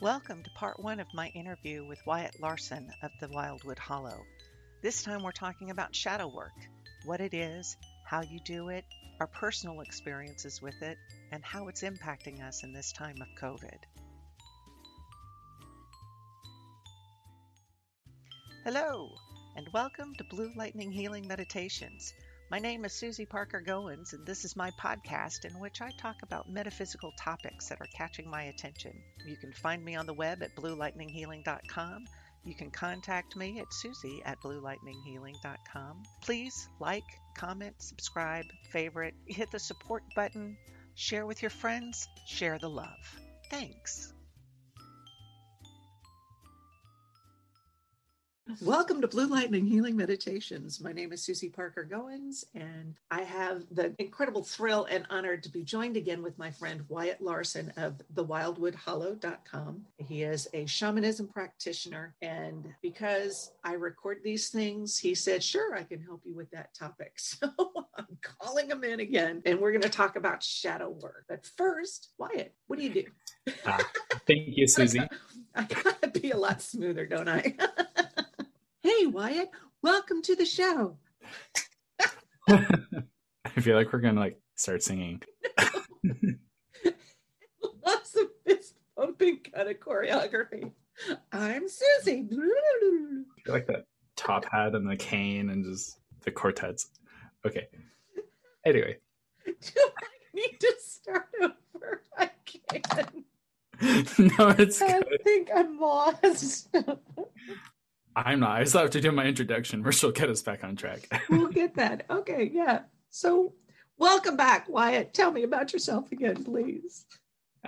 Welcome to part one of my interview with Wyatt Larson of the Wildwood Hollow. This time we're talking about shadow work what it is, how you do it, our personal experiences with it, and how it's impacting us in this time of COVID. Hello, and welcome to Blue Lightning Healing Meditations. My name is Susie Parker Goins, and this is my podcast in which I talk about metaphysical topics that are catching my attention. You can find me on the web at bluelightninghealing.com. You can contact me at susie at bluelightninghealing.com. Please like, comment, subscribe, favorite, hit the support button, share with your friends, share the love. Thanks. Welcome to Blue Lightning Healing Meditations. My name is Susie Parker Goins, and I have the incredible thrill and honor to be joined again with my friend Wyatt Larson of thewildwoodhollow.com. He is a shamanism practitioner, and because I record these things, he said, Sure, I can help you with that topic. So I'm calling him in again, and we're going to talk about shadow work. But first, Wyatt, what do you do? Uh, thank you, Susie. I gotta be a lot smoother, don't I? Hey, Wyatt, welcome to the show. I feel like we're gonna like start singing. Lots of fist pumping kind of choreography. I'm Susie. I like that top hat and the cane and just the quartets. Okay. Anyway. Do I need to start over? I can't. no, it's I good. think I'm lost. I'm not. I still have to do my introduction, which will get us back on track. we'll get that. Okay, yeah. So, welcome back, Wyatt. Tell me about yourself again, please.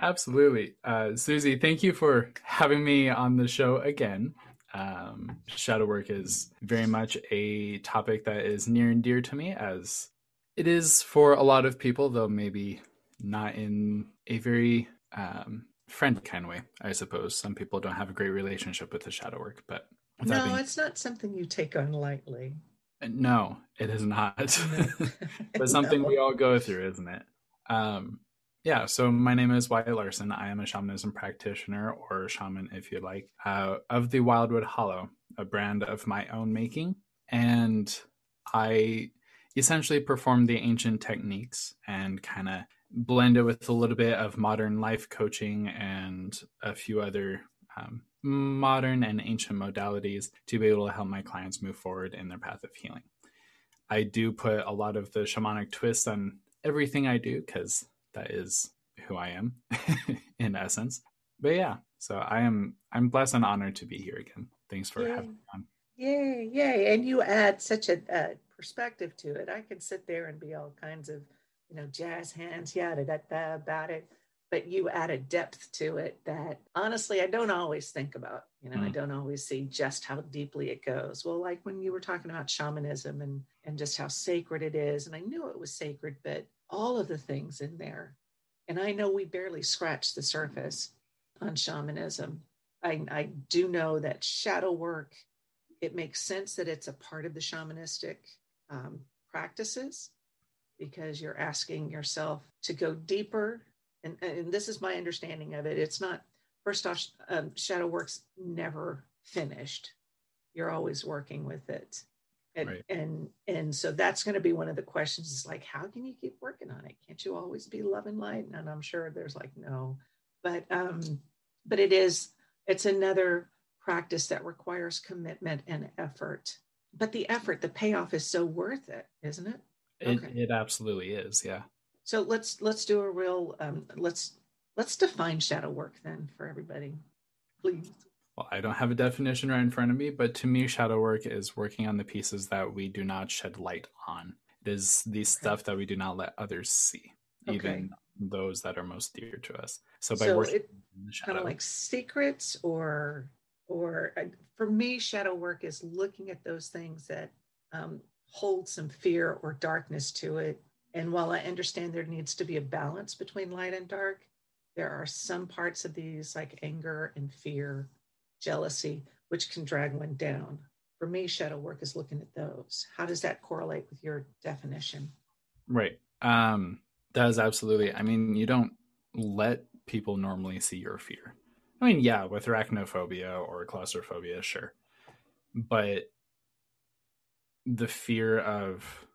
Absolutely. Uh, Susie, thank you for having me on the show again. Um, shadow work is very much a topic that is near and dear to me, as it is for a lot of people, though maybe not in a very um, friend kind of way, I suppose. Some people don't have a great relationship with the shadow work, but no, being... it's not something you take on lightly. Uh, no, it is not. but something no. we all go through, isn't it? Um, yeah, so my name is Wyatt Larson. I am a shamanism practitioner, or shaman if you like, uh, of the Wildwood Hollow, a brand of my own making. And I essentially perform the ancient techniques and kind of blend it with a little bit of modern life coaching and a few other um, modern and ancient modalities to be able to help my clients move forward in their path of healing. I do put a lot of the shamanic twist on everything I do because that is who I am in essence. But yeah, so I am I'm blessed and honored to be here again. Thanks for yay. having me on. Yay, yay. And you add such a uh, perspective to it. I can sit there and be all kinds of, you know, jazz hands, yada da da about it but you add a depth to it that honestly I don't always think about. You know, mm. I don't always see just how deeply it goes. Well, like when you were talking about shamanism and and just how sacred it is, and I knew it was sacred, but all of the things in there, and I know we barely scratched the surface on shamanism. I, I do know that shadow work. It makes sense that it's a part of the shamanistic um, practices because you're asking yourself to go deeper and, and this is my understanding of it. It's not, first off, um, Shadow Works never finished. You're always working with it. And, right. and and so that's going to be one of the questions is like how can you keep working on it can't you always be love and light and i'm sure there's like no but um but it is it's another practice that requires commitment and effort but the effort the payoff is so worth it isn't it it, okay. it absolutely is yeah so let's let's do a real um, let's let's define shadow work then for everybody, please. Well, I don't have a definition right in front of me, but to me, shadow work is working on the pieces that we do not shed light on. It is the okay. stuff that we do not let others see, okay. even those that are most dear to us. So by so working it, in the shadow, kind of like secrets, or or uh, for me, shadow work is looking at those things that um, hold some fear or darkness to it and while I understand there needs to be a balance between light and dark, there are some parts of these, like anger and fear, jealousy, which can drag one down. For me, shadow work is looking at those. How does that correlate with your definition? Right. Um, that is absolutely. I mean, you don't let people normally see your fear. I mean, yeah, with arachnophobia or claustrophobia, sure. But the fear of,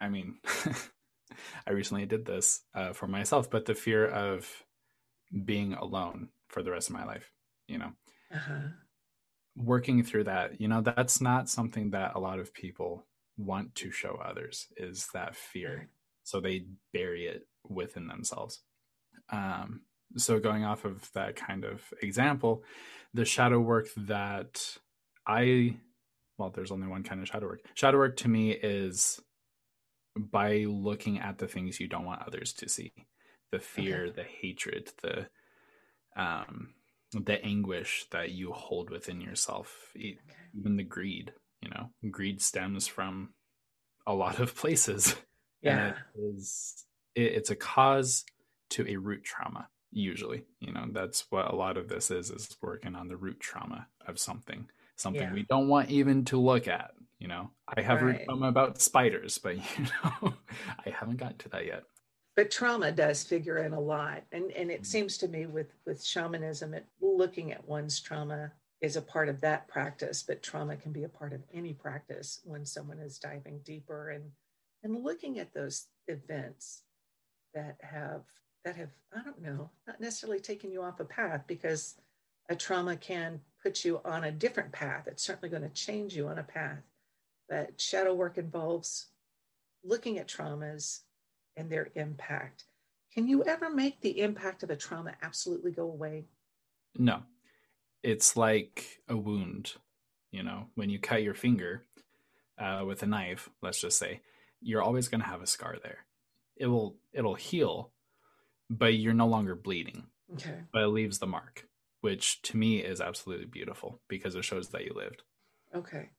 I, mean, I recently did this uh, for myself, but the fear of being alone for the rest of my life, you know, uh-huh. working through that, you know, that's not something that a lot of people want to show others is that fear. So they bury it within themselves. Um, so going off of that kind of example, the shadow work that I, well, there's only one kind of shadow work. Shadow work to me is by looking at the things you don't want others to see the fear, okay. the hatred, the um, the anguish that you hold within yourself, okay. even the greed. You know, greed stems from a lot of places. Yeah, it is it, it's a cause to a root trauma. Usually, you know, that's what a lot of this is: is working on the root trauma of something, something yeah. we don't want even to look at. You know, I have right. root trauma about spiders, but you know, I haven't gotten to that yet but trauma does figure in a lot and and it mm. seems to me with with shamanism it looking at one's trauma is a part of that practice but trauma can be a part of any practice when someone is diving deeper and and looking at those events that have that have i don't know not necessarily taken you off a path because a trauma can put you on a different path it's certainly going to change you on a path but shadow work involves looking at traumas and their impact. Can you ever make the impact of a trauma absolutely go away? No. It's like a wound. You know, when you cut your finger uh, with a knife, let's just say, you're always going to have a scar there. It will it'll heal, but you're no longer bleeding. Okay. But it leaves the mark, which to me is absolutely beautiful because it shows that you lived. Okay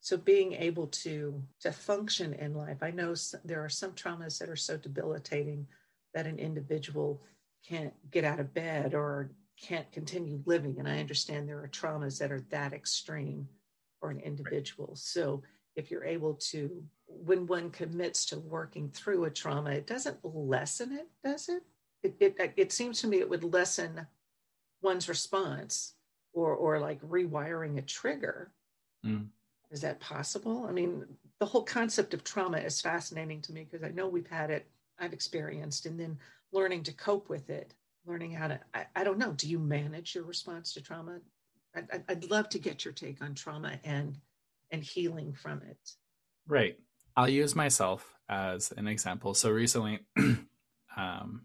so being able to to function in life i know there are some traumas that are so debilitating that an individual can't get out of bed or can't continue living and i understand there are traumas that are that extreme for an individual. Right. so if you're able to when one commits to working through a trauma it doesn't lessen it does it it, it, it seems to me it would lessen one's response or or like rewiring a trigger mm is that possible? I mean, the whole concept of trauma is fascinating to me because I know we've had it, I've experienced, and then learning to cope with it, learning how to, I, I don't know, do you manage your response to trauma? I'd, I'd love to get your take on trauma and and healing from it. Right. I'll use myself as an example. So recently, um,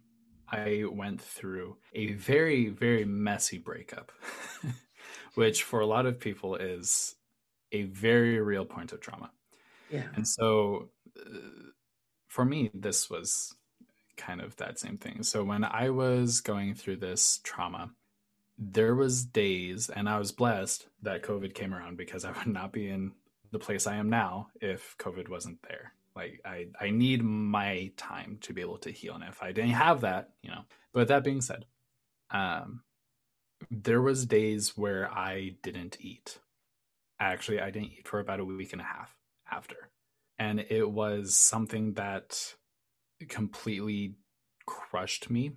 I went through a very, very messy breakup, which for a lot of people is a very real point of trauma. Yeah. And so uh, for me, this was kind of that same thing. So when I was going through this trauma, there was days and I was blessed that COVID came around because I would not be in the place I am now if COVID wasn't there. Like I, I need my time to be able to heal. And if I didn't have that, you know, but that being said, um, there was days where I didn't eat actually I didn't eat for about a week and a half after. And it was something that completely crushed me.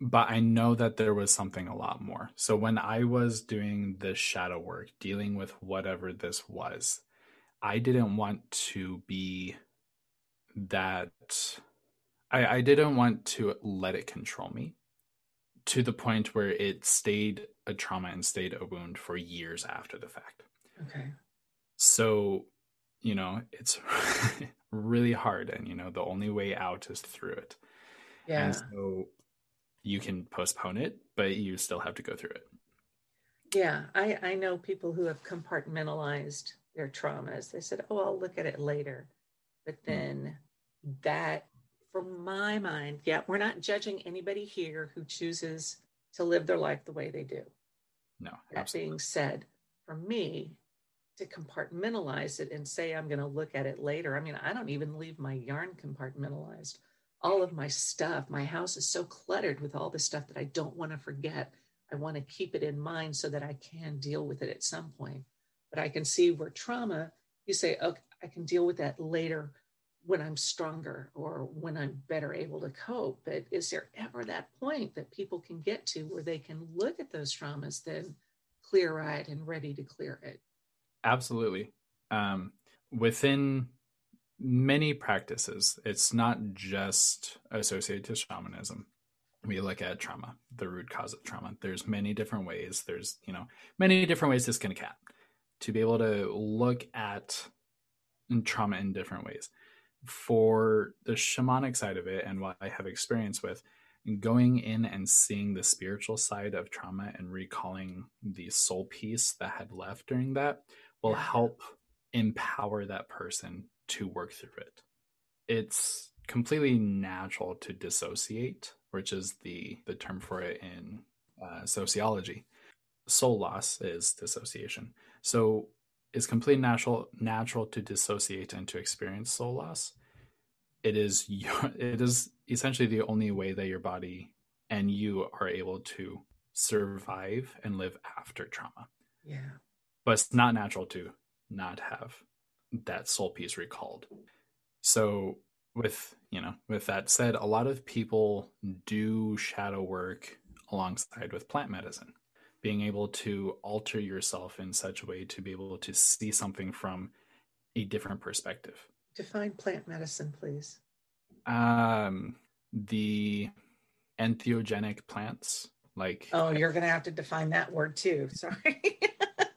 But I know that there was something a lot more. So when I was doing this shadow work, dealing with whatever this was, I didn't want to be that. I, I didn't want to let it control me to the point where it stayed a trauma and stayed a wound for years after the fact. Okay. So, you know, it's really hard. And, you know, the only way out is through it. Yeah. And so you can postpone it, but you still have to go through it. Yeah. I, I know people who have compartmentalized their traumas. They said, oh, I'll look at it later. But hmm. then mm. that, from my mind, yeah, we're not judging anybody here who chooses to live their life the way they do. No. That absolutely. being said, for me, to compartmentalize it and say I'm going to look at it later. I mean, I don't even leave my yarn compartmentalized. All of my stuff, my house is so cluttered with all the stuff that I don't want to forget. I want to keep it in mind so that I can deal with it at some point. But I can see where trauma, you say, okay, I can deal with that later when I'm stronger or when I'm better able to cope. But is there ever that point that people can get to where they can look at those traumas, then clear eyed and ready to clear it? Absolutely. Um, within many practices, it's not just associated to shamanism. We look at trauma, the root cause of trauma. There's many different ways. There's, you know, many different ways to skin a cat. To be able to look at trauma in different ways for the shamanic side of it and what I have experience with, going in and seeing the spiritual side of trauma and recalling the soul piece that had left during that will help empower that person to work through it. It's completely natural to dissociate, which is the the term for it in uh, sociology. Soul loss is dissociation. So it's completely natural natural to dissociate and to experience soul loss it is it is essentially the only way that your body and you are able to survive and live after trauma yeah but it's not natural to not have that soul piece recalled so with you know with that said a lot of people do shadow work alongside with plant medicine being able to alter yourself in such a way to be able to see something from a different perspective. Define plant medicine, please. Um, the entheogenic plants, like oh, you're going to have to define that word too. Sorry.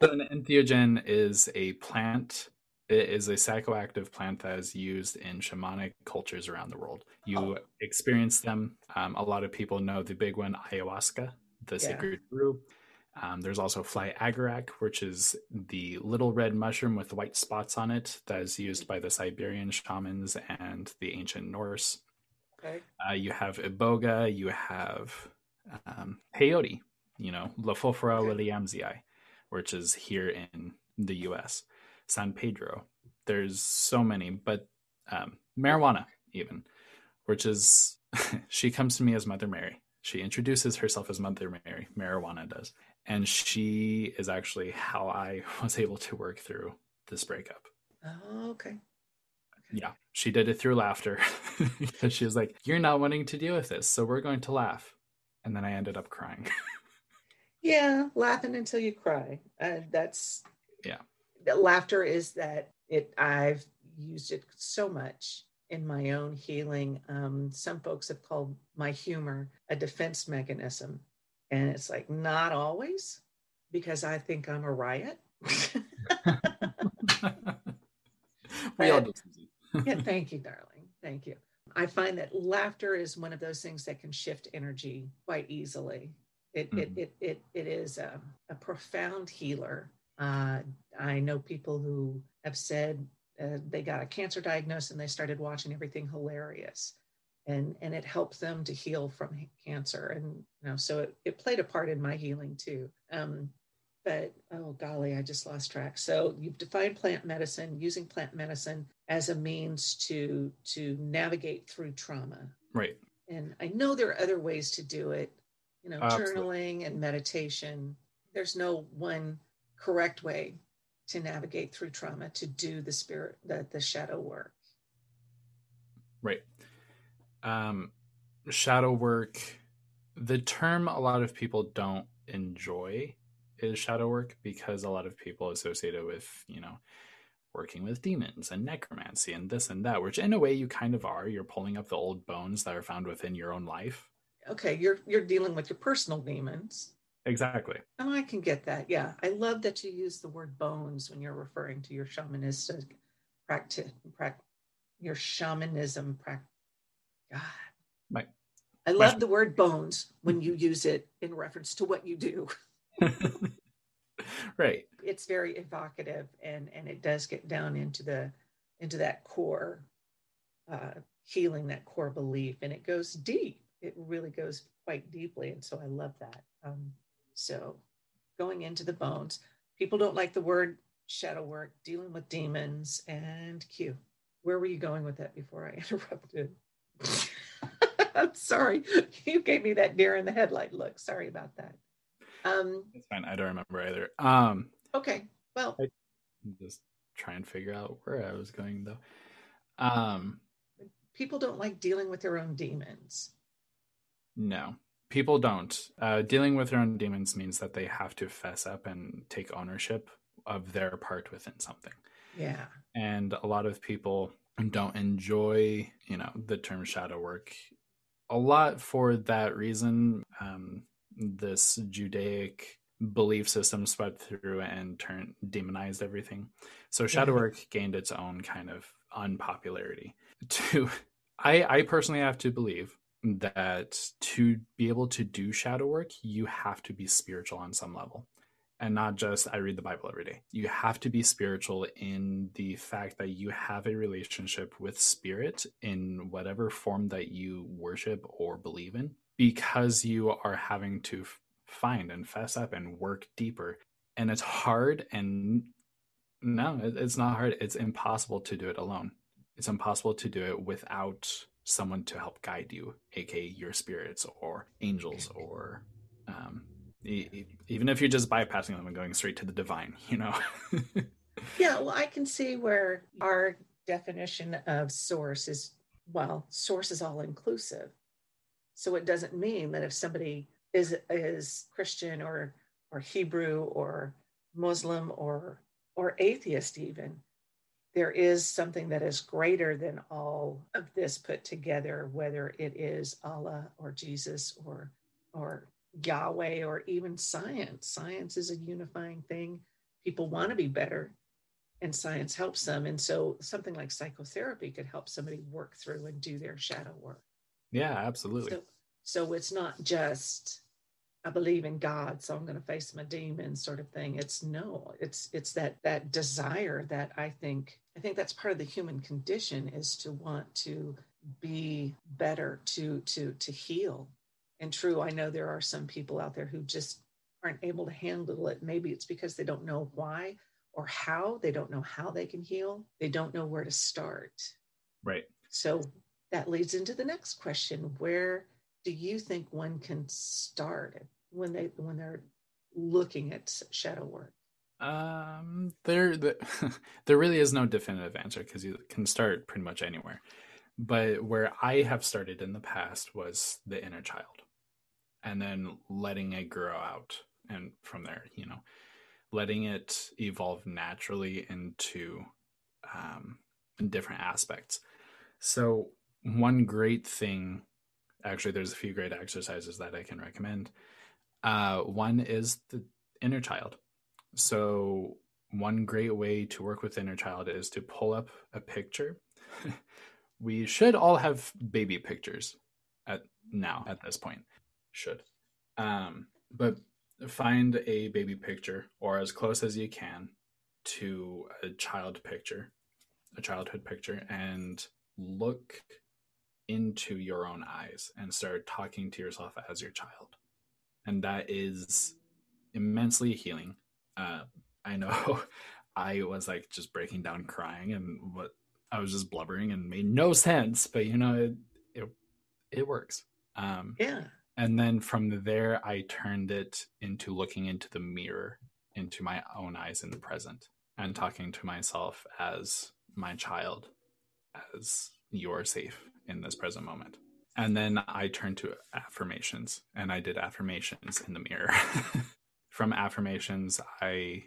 An entheogen is a plant. It is a psychoactive plant that is used in shamanic cultures around the world. You oh. experience them. Um, a lot of people know the big one, ayahuasca, the yeah. sacred brew. Um, there's also fly agaric, which is the little red mushroom with white spots on it that is used by the Siberian shamans and the ancient Norse. Okay. Uh, you have iboga, you have um, peyote, you know, Lophophora okay. williamsii, which is here in the US. San Pedro. There's so many, but um, marijuana, even, which is, she comes to me as Mother Mary. She introduces herself as Mother Mary. Marijuana does and she is actually how I was able to work through this breakup. Oh, okay. okay. Yeah, she did it through laughter because she was like, "You're not wanting to deal with this, so we're going to laugh," and then I ended up crying. Yeah, laughing until you cry. Uh, that's yeah. Laughter is that it. I've used it so much in my own healing. Um, some folks have called my humor a defense mechanism and it's like, not always, because I think I'm a riot. we all do. yeah, thank you, darling. Thank you. I find that laughter is one of those things that can shift energy quite easily. It mm-hmm. it, it it it is a, a profound healer. Uh, I know people who have said uh, they got a cancer diagnosis and they started watching everything hilarious. And and it helped them to heal from cancer. And you know so it, it played a part in my healing too. Um, but oh golly i just lost track. So you've defined plant medicine using plant medicine as a means to to navigate through trauma. Right. And i know there are other ways to do it you know Absolutely. journaling and meditation there's no one correct way to navigate through trauma to do the spirit the, the shadow work right um, shadow work, the term a lot of people don't enjoy is shadow work because a lot of people associate it with, you know, working with demons and necromancy and this and that, which in a way you kind of are. You're pulling up the old bones that are found within your own life. Okay, you're you're dealing with your personal demons. Exactly. And I can get that. Yeah. I love that you use the word bones when you're referring to your shamanistic practice, pra- your shamanism practice God. Right. I love the word bones when you use it in reference to what you do. right. It's very evocative and and it does get down into the into that core uh, healing, that core belief, and it goes deep. It really goes quite deeply, and so I love that. Um, so going into the bones, people don't like the word shadow work, dealing with demons, and Q. Where were you going with that before I interrupted? I'm sorry. You gave me that deer in the headlight look. Sorry about that. Um, it's fine. I don't remember either. Um, okay. Well, I just try and figure out where I was going though. Um, people don't like dealing with their own demons. No, people don't. Uh, dealing with their own demons means that they have to fess up and take ownership of their part within something. Yeah. And a lot of people don't enjoy, you know, the term shadow work a lot for that reason. Um, this Judaic belief system swept through and turned demonized everything. So shadow yeah. work gained its own kind of unpopularity. To I I personally have to believe that to be able to do shadow work, you have to be spiritual on some level. And not just I read the Bible every day. You have to be spiritual in the fact that you have a relationship with spirit in whatever form that you worship or believe in, because you are having to find and fess up and work deeper. And it's hard. And no, it's not hard. It's impossible to do it alone. It's impossible to do it without someone to help guide you, aka your spirits or angels, or um, e- even if you're just bypassing them and going straight to the divine, you know. yeah, well, I can see where our definition of source is well, source is all inclusive. So it doesn't mean that if somebody is is Christian or or Hebrew or Muslim or or atheist even, there is something that is greater than all of this put together, whether it is Allah or Jesus or or Yahweh or even science. Science is a unifying thing. People want to be better, and science helps them. And so something like psychotherapy could help somebody work through and do their shadow work. Yeah, absolutely. So, so it's not just I believe in God, so I'm going to face my demons sort of thing. It's no, it's it's that that desire that I think I think that's part of the human condition is to want to be better, to to to heal. And true, I know there are some people out there who just aren't able to handle it. Maybe it's because they don't know why or how. They don't know how they can heal. They don't know where to start. Right. So that leads into the next question. Where do you think one can start when they when they're looking at shadow work? Um, there, the, there really is no definitive answer because you can start pretty much anywhere. But where I have started in the past was the inner child, and then letting it grow out, and from there, you know, letting it evolve naturally into um, different aspects. So one great thing, actually, there's a few great exercises that I can recommend. Uh, one is the inner child so, one great way to work with inner child is to pull up a picture. we should all have baby pictures at now at this point. Should. Um, but find a baby picture or as close as you can to a child picture, a childhood picture, and look into your own eyes and start talking to yourself as your child. And that is immensely healing uh, I know I was like just breaking down crying and what I was just blubbering and made no sense, but you know, it, it, it works. Um, yeah. And then from there, I turned it into looking into the mirror, into my own eyes in the present, and talking to myself as my child, as you're safe in this present moment. And then I turned to affirmations and I did affirmations in the mirror. from affirmations i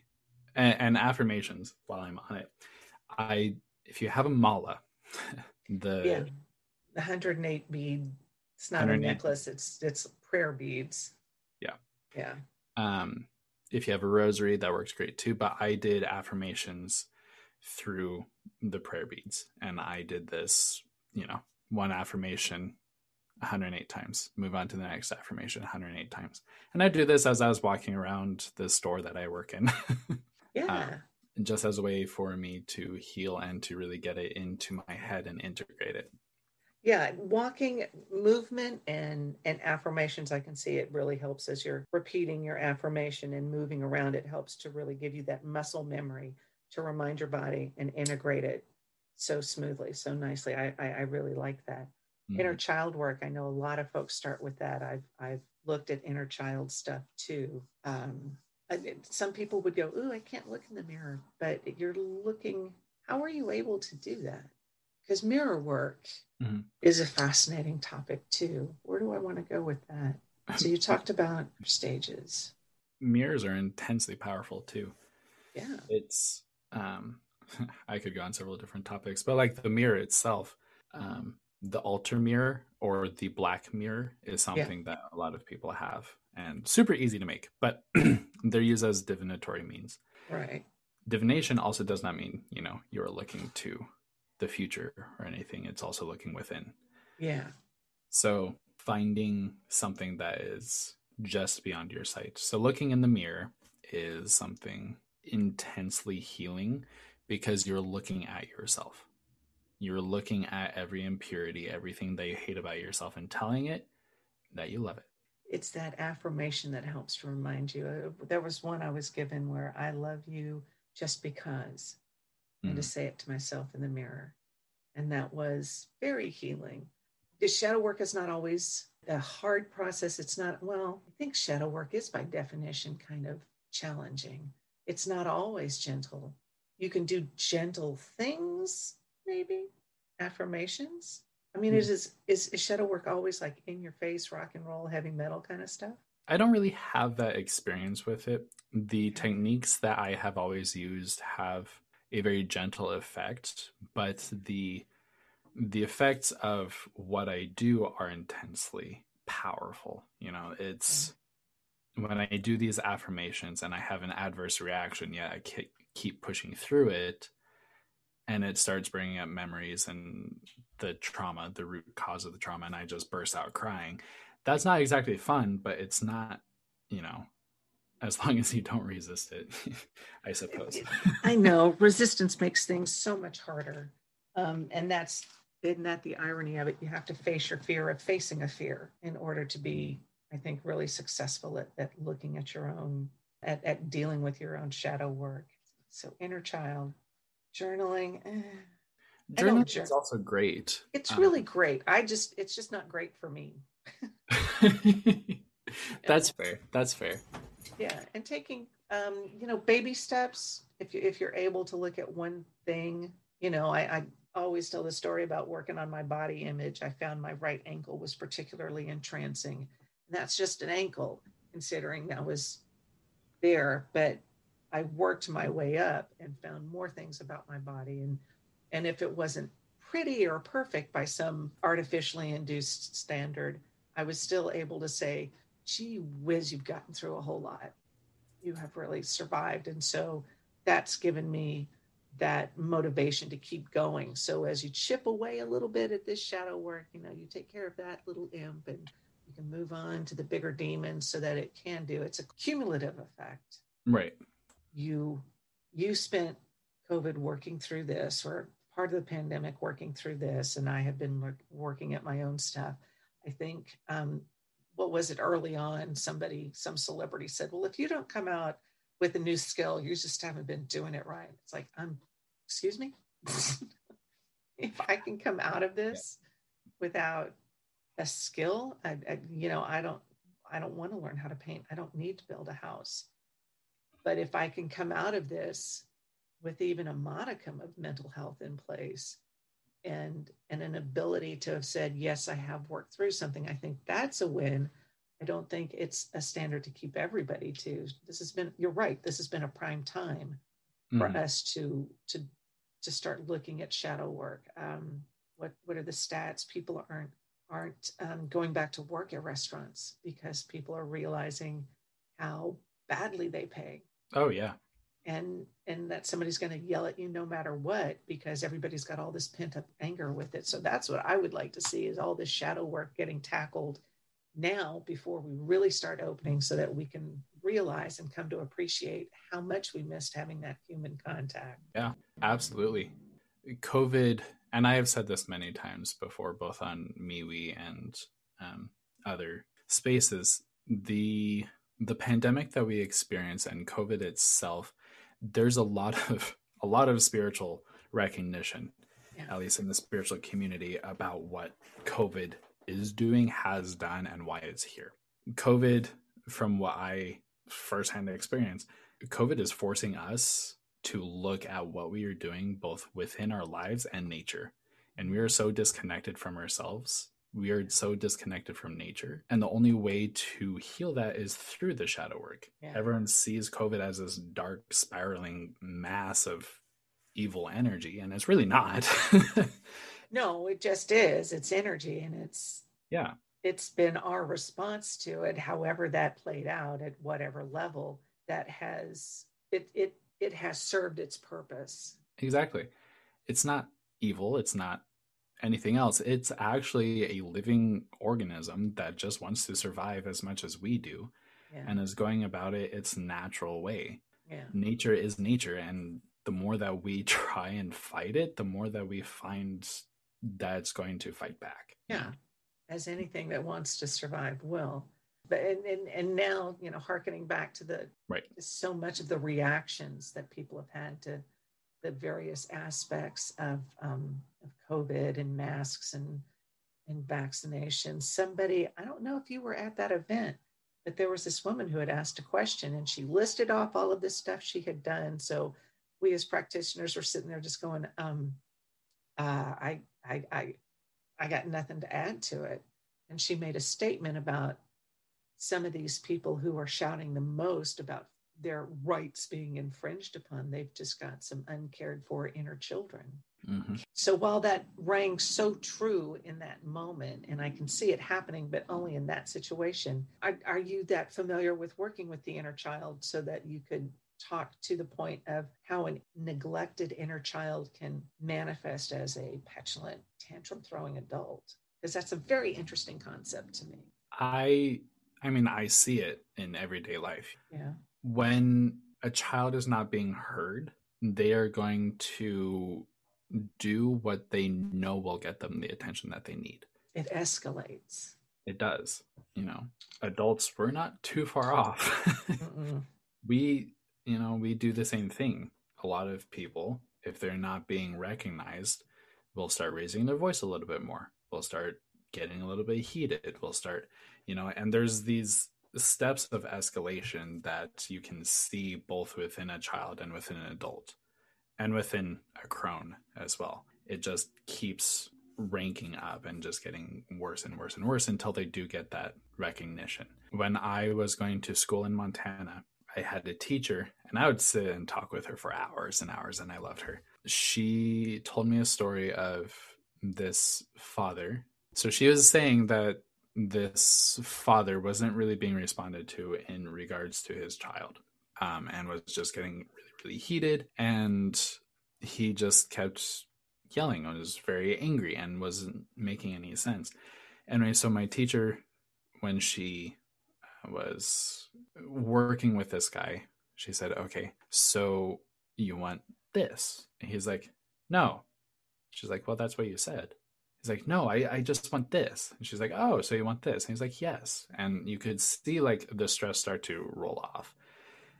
and, and, affirmations while i'm on it i if you have a mala the yeah. The 108 bead it's not a necklace it's it's prayer beads. Yeah. Yeah. Um if you have a rosary that works great too but i did affirmations through the prayer beads and i did this you know one affirmation 108 times, move on to the next affirmation 108 times. And I do this as I was walking around the store that I work in. yeah. Uh, just as a way for me to heal and to really get it into my head and integrate it. Yeah, walking movement and and affirmations I can see it really helps as you're repeating your affirmation and moving around it helps to really give you that muscle memory to remind your body and integrate it so smoothly, so nicely. I I, I really like that mm-hmm. inner child work i know a lot of folks start with that i've i've looked at inner child stuff too um, some people would go oh i can't look in the mirror but you're looking how are you able to do that because mirror work mm-hmm. is a fascinating topic too. Where do I want to go with that? So you talked about stages. Mirrors are intensely powerful too. Yeah. It's um I could go on several different topics, but like the mirror itself, um, the altar mirror or the black mirror is something yeah. that a lot of people have and super easy to make, but they're used as divinatory means. Right. Divination also does not mean, you know, you're looking to the future or anything. It's also looking within. Yeah. So finding something that is just beyond your sight. So looking in the mirror is something intensely healing because you're looking at yourself. You're looking at every impurity, everything that you hate about yourself, and telling it that you love it. It's that affirmation that helps to remind you. Uh, there was one I was given where I love you just because, mm. and to mm. say it to myself in the mirror. And that was very healing. The shadow work is not always a hard process. It's not, well, I think shadow work is by definition kind of challenging. It's not always gentle you can do gentle things, maybe affirmations. I mean, mm. is, is is shadow work always like in your face, rock and roll, heavy metal kind of stuff? I don't really have that experience with it. The techniques that I have always used have a very gentle effect, but the the effects of what I do are intensely powerful. You know, it's when I do these affirmations and I have an adverse reaction, yet I keep pushing through it and it starts bringing up memories and the trauma the root cause of the trauma and i just burst out crying. That's not exactly fun but it's not you know as long as you don't resist it i suppose. I know. Resistance makes things so much harder. Um, and that's isn't that the irony of it. You have to face your fear of facing a fear in order to be i think really successful at, at looking at your own at, at dealing with your own shadow work. So inner child, journaling. Eh. Journaling journal. is also great. It's um, really great. I just it's just not great for me. That's fair. That's fair. Yeah, and taking um, you know, baby steps. If you if you're able to look at one thing, you know, I, I always tell the story about working on my body image. I found my right ankle was particularly entrancing. And that's just an ankle, considering that was there. But I worked my way up and found more things about my body. And, and if it wasn't pretty or perfect by some artificially induced standard, I was still able to say, gee whiz, you've gotten through a whole lot. You have really survived. And so that's given me that motivation to keep going. So as you chip away a little bit at this shadow work, you know, you take care of that little imp and you can move on to the bigger demons so that it can do. It's a cumulative effect. Right you you spent COVID working through this, or part of the pandemic working through this, and I have been working at my own stuff. I think um, what was it early on? Somebody, some celebrity said, "Well, if you don't come out with a new skill, you just haven't been doing it right." It's like, I'm, um, excuse me, if I can come out of this without a skill, I, I, you know, I don't, I don't want to learn how to paint. I don't need to build a house. But if I can come out of this with even a modicum of mental health in place and and an ability to have said yes i have worked through something i think that's a win. I don't think it's a standard to keep everybody to. This has been you're right this has been a prime time for mm. us to to to start looking at shadow work. Um, what what are the stats? People aren't aren't um, going back to work at restaurants because people are realizing how badly they pay Oh yeah. And and that somebody's going to yell at you no matter what because everybody's got all this pent up anger with it. So that's what I would like to see is all this shadow work getting tackled now before we really start opening so that we can realize and come to appreciate how much we missed having that human contact. Yeah, absolutely. COVID, and I have said this many times before, both on MeWe and um, other spaces, the the pandemic that we experience and COVID itself, there's a lot of a lot of spiritual recognition, yeah. at least in the spiritual community, about what COVID is doing, has done, and why it's here. COVID, from what I firsthand experience, COVID is forcing us to look at what we are doing both within our lives and nature and we are so disconnected from ourselves we are so disconnected from nature and the only way to heal that is through the shadow work. Yeah. everyone sees covid as this dark spiraling mass of evil energy and it's really not. No it just is. It's energy and it's yeah. it's been our response to it however that played out at whatever level that has it it it has served its purpose. Exactly. It's not evil. It's not anything else. It's actually a living organism that just wants to survive as much as we do yeah. and is going about it its natural way. Yeah. Nature is nature. And the more that we try and fight it, the more that we find that it's going to fight back. Yeah. As anything that wants to survive will. But and, and, and now, you know, harkening back to the right so much of the reactions that people have had to the various aspects of, um, of COVID and masks and, and vaccinations. Somebody, I don't know if you were at that event, but there was this woman who had asked a question and she listed off all of this stuff she had done. So we as practitioners were sitting there just going, um, uh, I, I, I, I got nothing to add to it. And she made a statement about some of these people who are shouting the most about their rights being infringed upon. They've just got some uncared for inner children. Mm-hmm. So while that rang so true in that moment, and I can see it happening, but only in that situation, are, are you that familiar with working with the inner child so that you could talk to the point of how a neglected inner child can manifest as a petulant, tantrum throwing adult? Because that's a very interesting concept to me. I I mean, I see it in everyday life. Yeah when a child is not being heard, they are going to do what they know will get them the attention that they need. It escalates. It does. You know, adults, we're not too far off. we, you know, we do the same thing. A lot of people, if they're not being recognized, will start raising their voice a little bit more. We'll start getting a little bit heated. We'll start, you know, and there's these steps of escalation that you can see both within a child and within an adult and within a crone as well. It just keeps ranking up and just getting worse and worse and worse until they do get that recognition. When I was going to school in Montana, I had a teacher and I would sit and talk with her for hours and hours and I loved her. She told me a story of this father. So she was saying that this father wasn't really being responded to in regards to his child um, and was just getting really, really heated. And he just kept yelling and was very angry and wasn't making any sense. Anyway, so my teacher, when she uh, was working with this guy, she said, Okay, so you want this? And he's like, No. She's like, Well, that's what you said. He's like, no, I, I just want this. And she's like, oh, so you want this? And he's like, yes. And you could see like the stress start to roll off.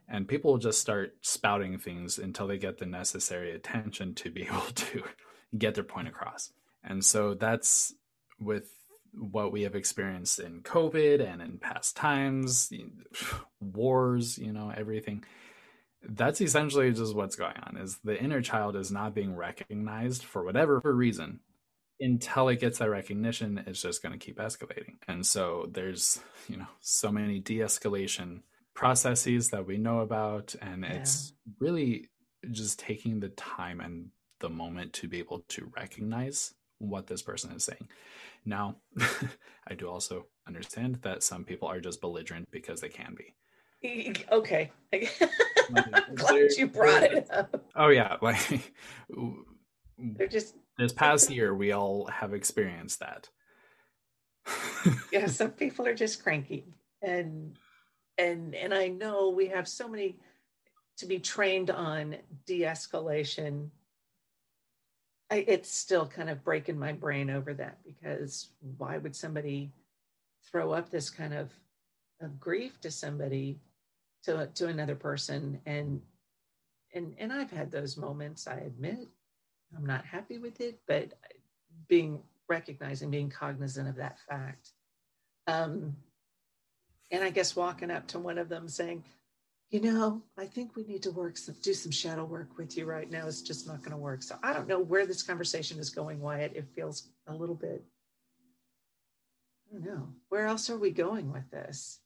And people just start spouting things until they get the necessary attention to be able to get their point across. And so that's with what we have experienced in COVID and in past times, wars, you know, everything. That's essentially just what's going on is the inner child is not being recognized for whatever reason until it gets that recognition, it's just going to keep escalating. And so there's, you know, so many de escalation processes that we know about. And yeah. it's really just taking the time and the moment to be able to recognize what this person is saying. Now, I do also understand that some people are just belligerent because they can be. Okay. I'm glad you brought it up. Oh, yeah. Like, they're just this past year we all have experienced that. Yeah some people are just cranky. And and and i know we have so many to be trained on de-escalation. I, it's still kind of breaking my brain over that because why would somebody throw up this kind of, of grief to somebody to to another person? And and and I've had those moments I admit I'm not happy with it, but being recognizing, being cognizant of that fact. Um, and I guess walking up to one of them saying, you know, I think we need to work some, do some shadow work with you right now. It's just not going to work. So I don't know where this conversation is going, Wyatt. It feels a little bit, I don't know. Where else are we going with this?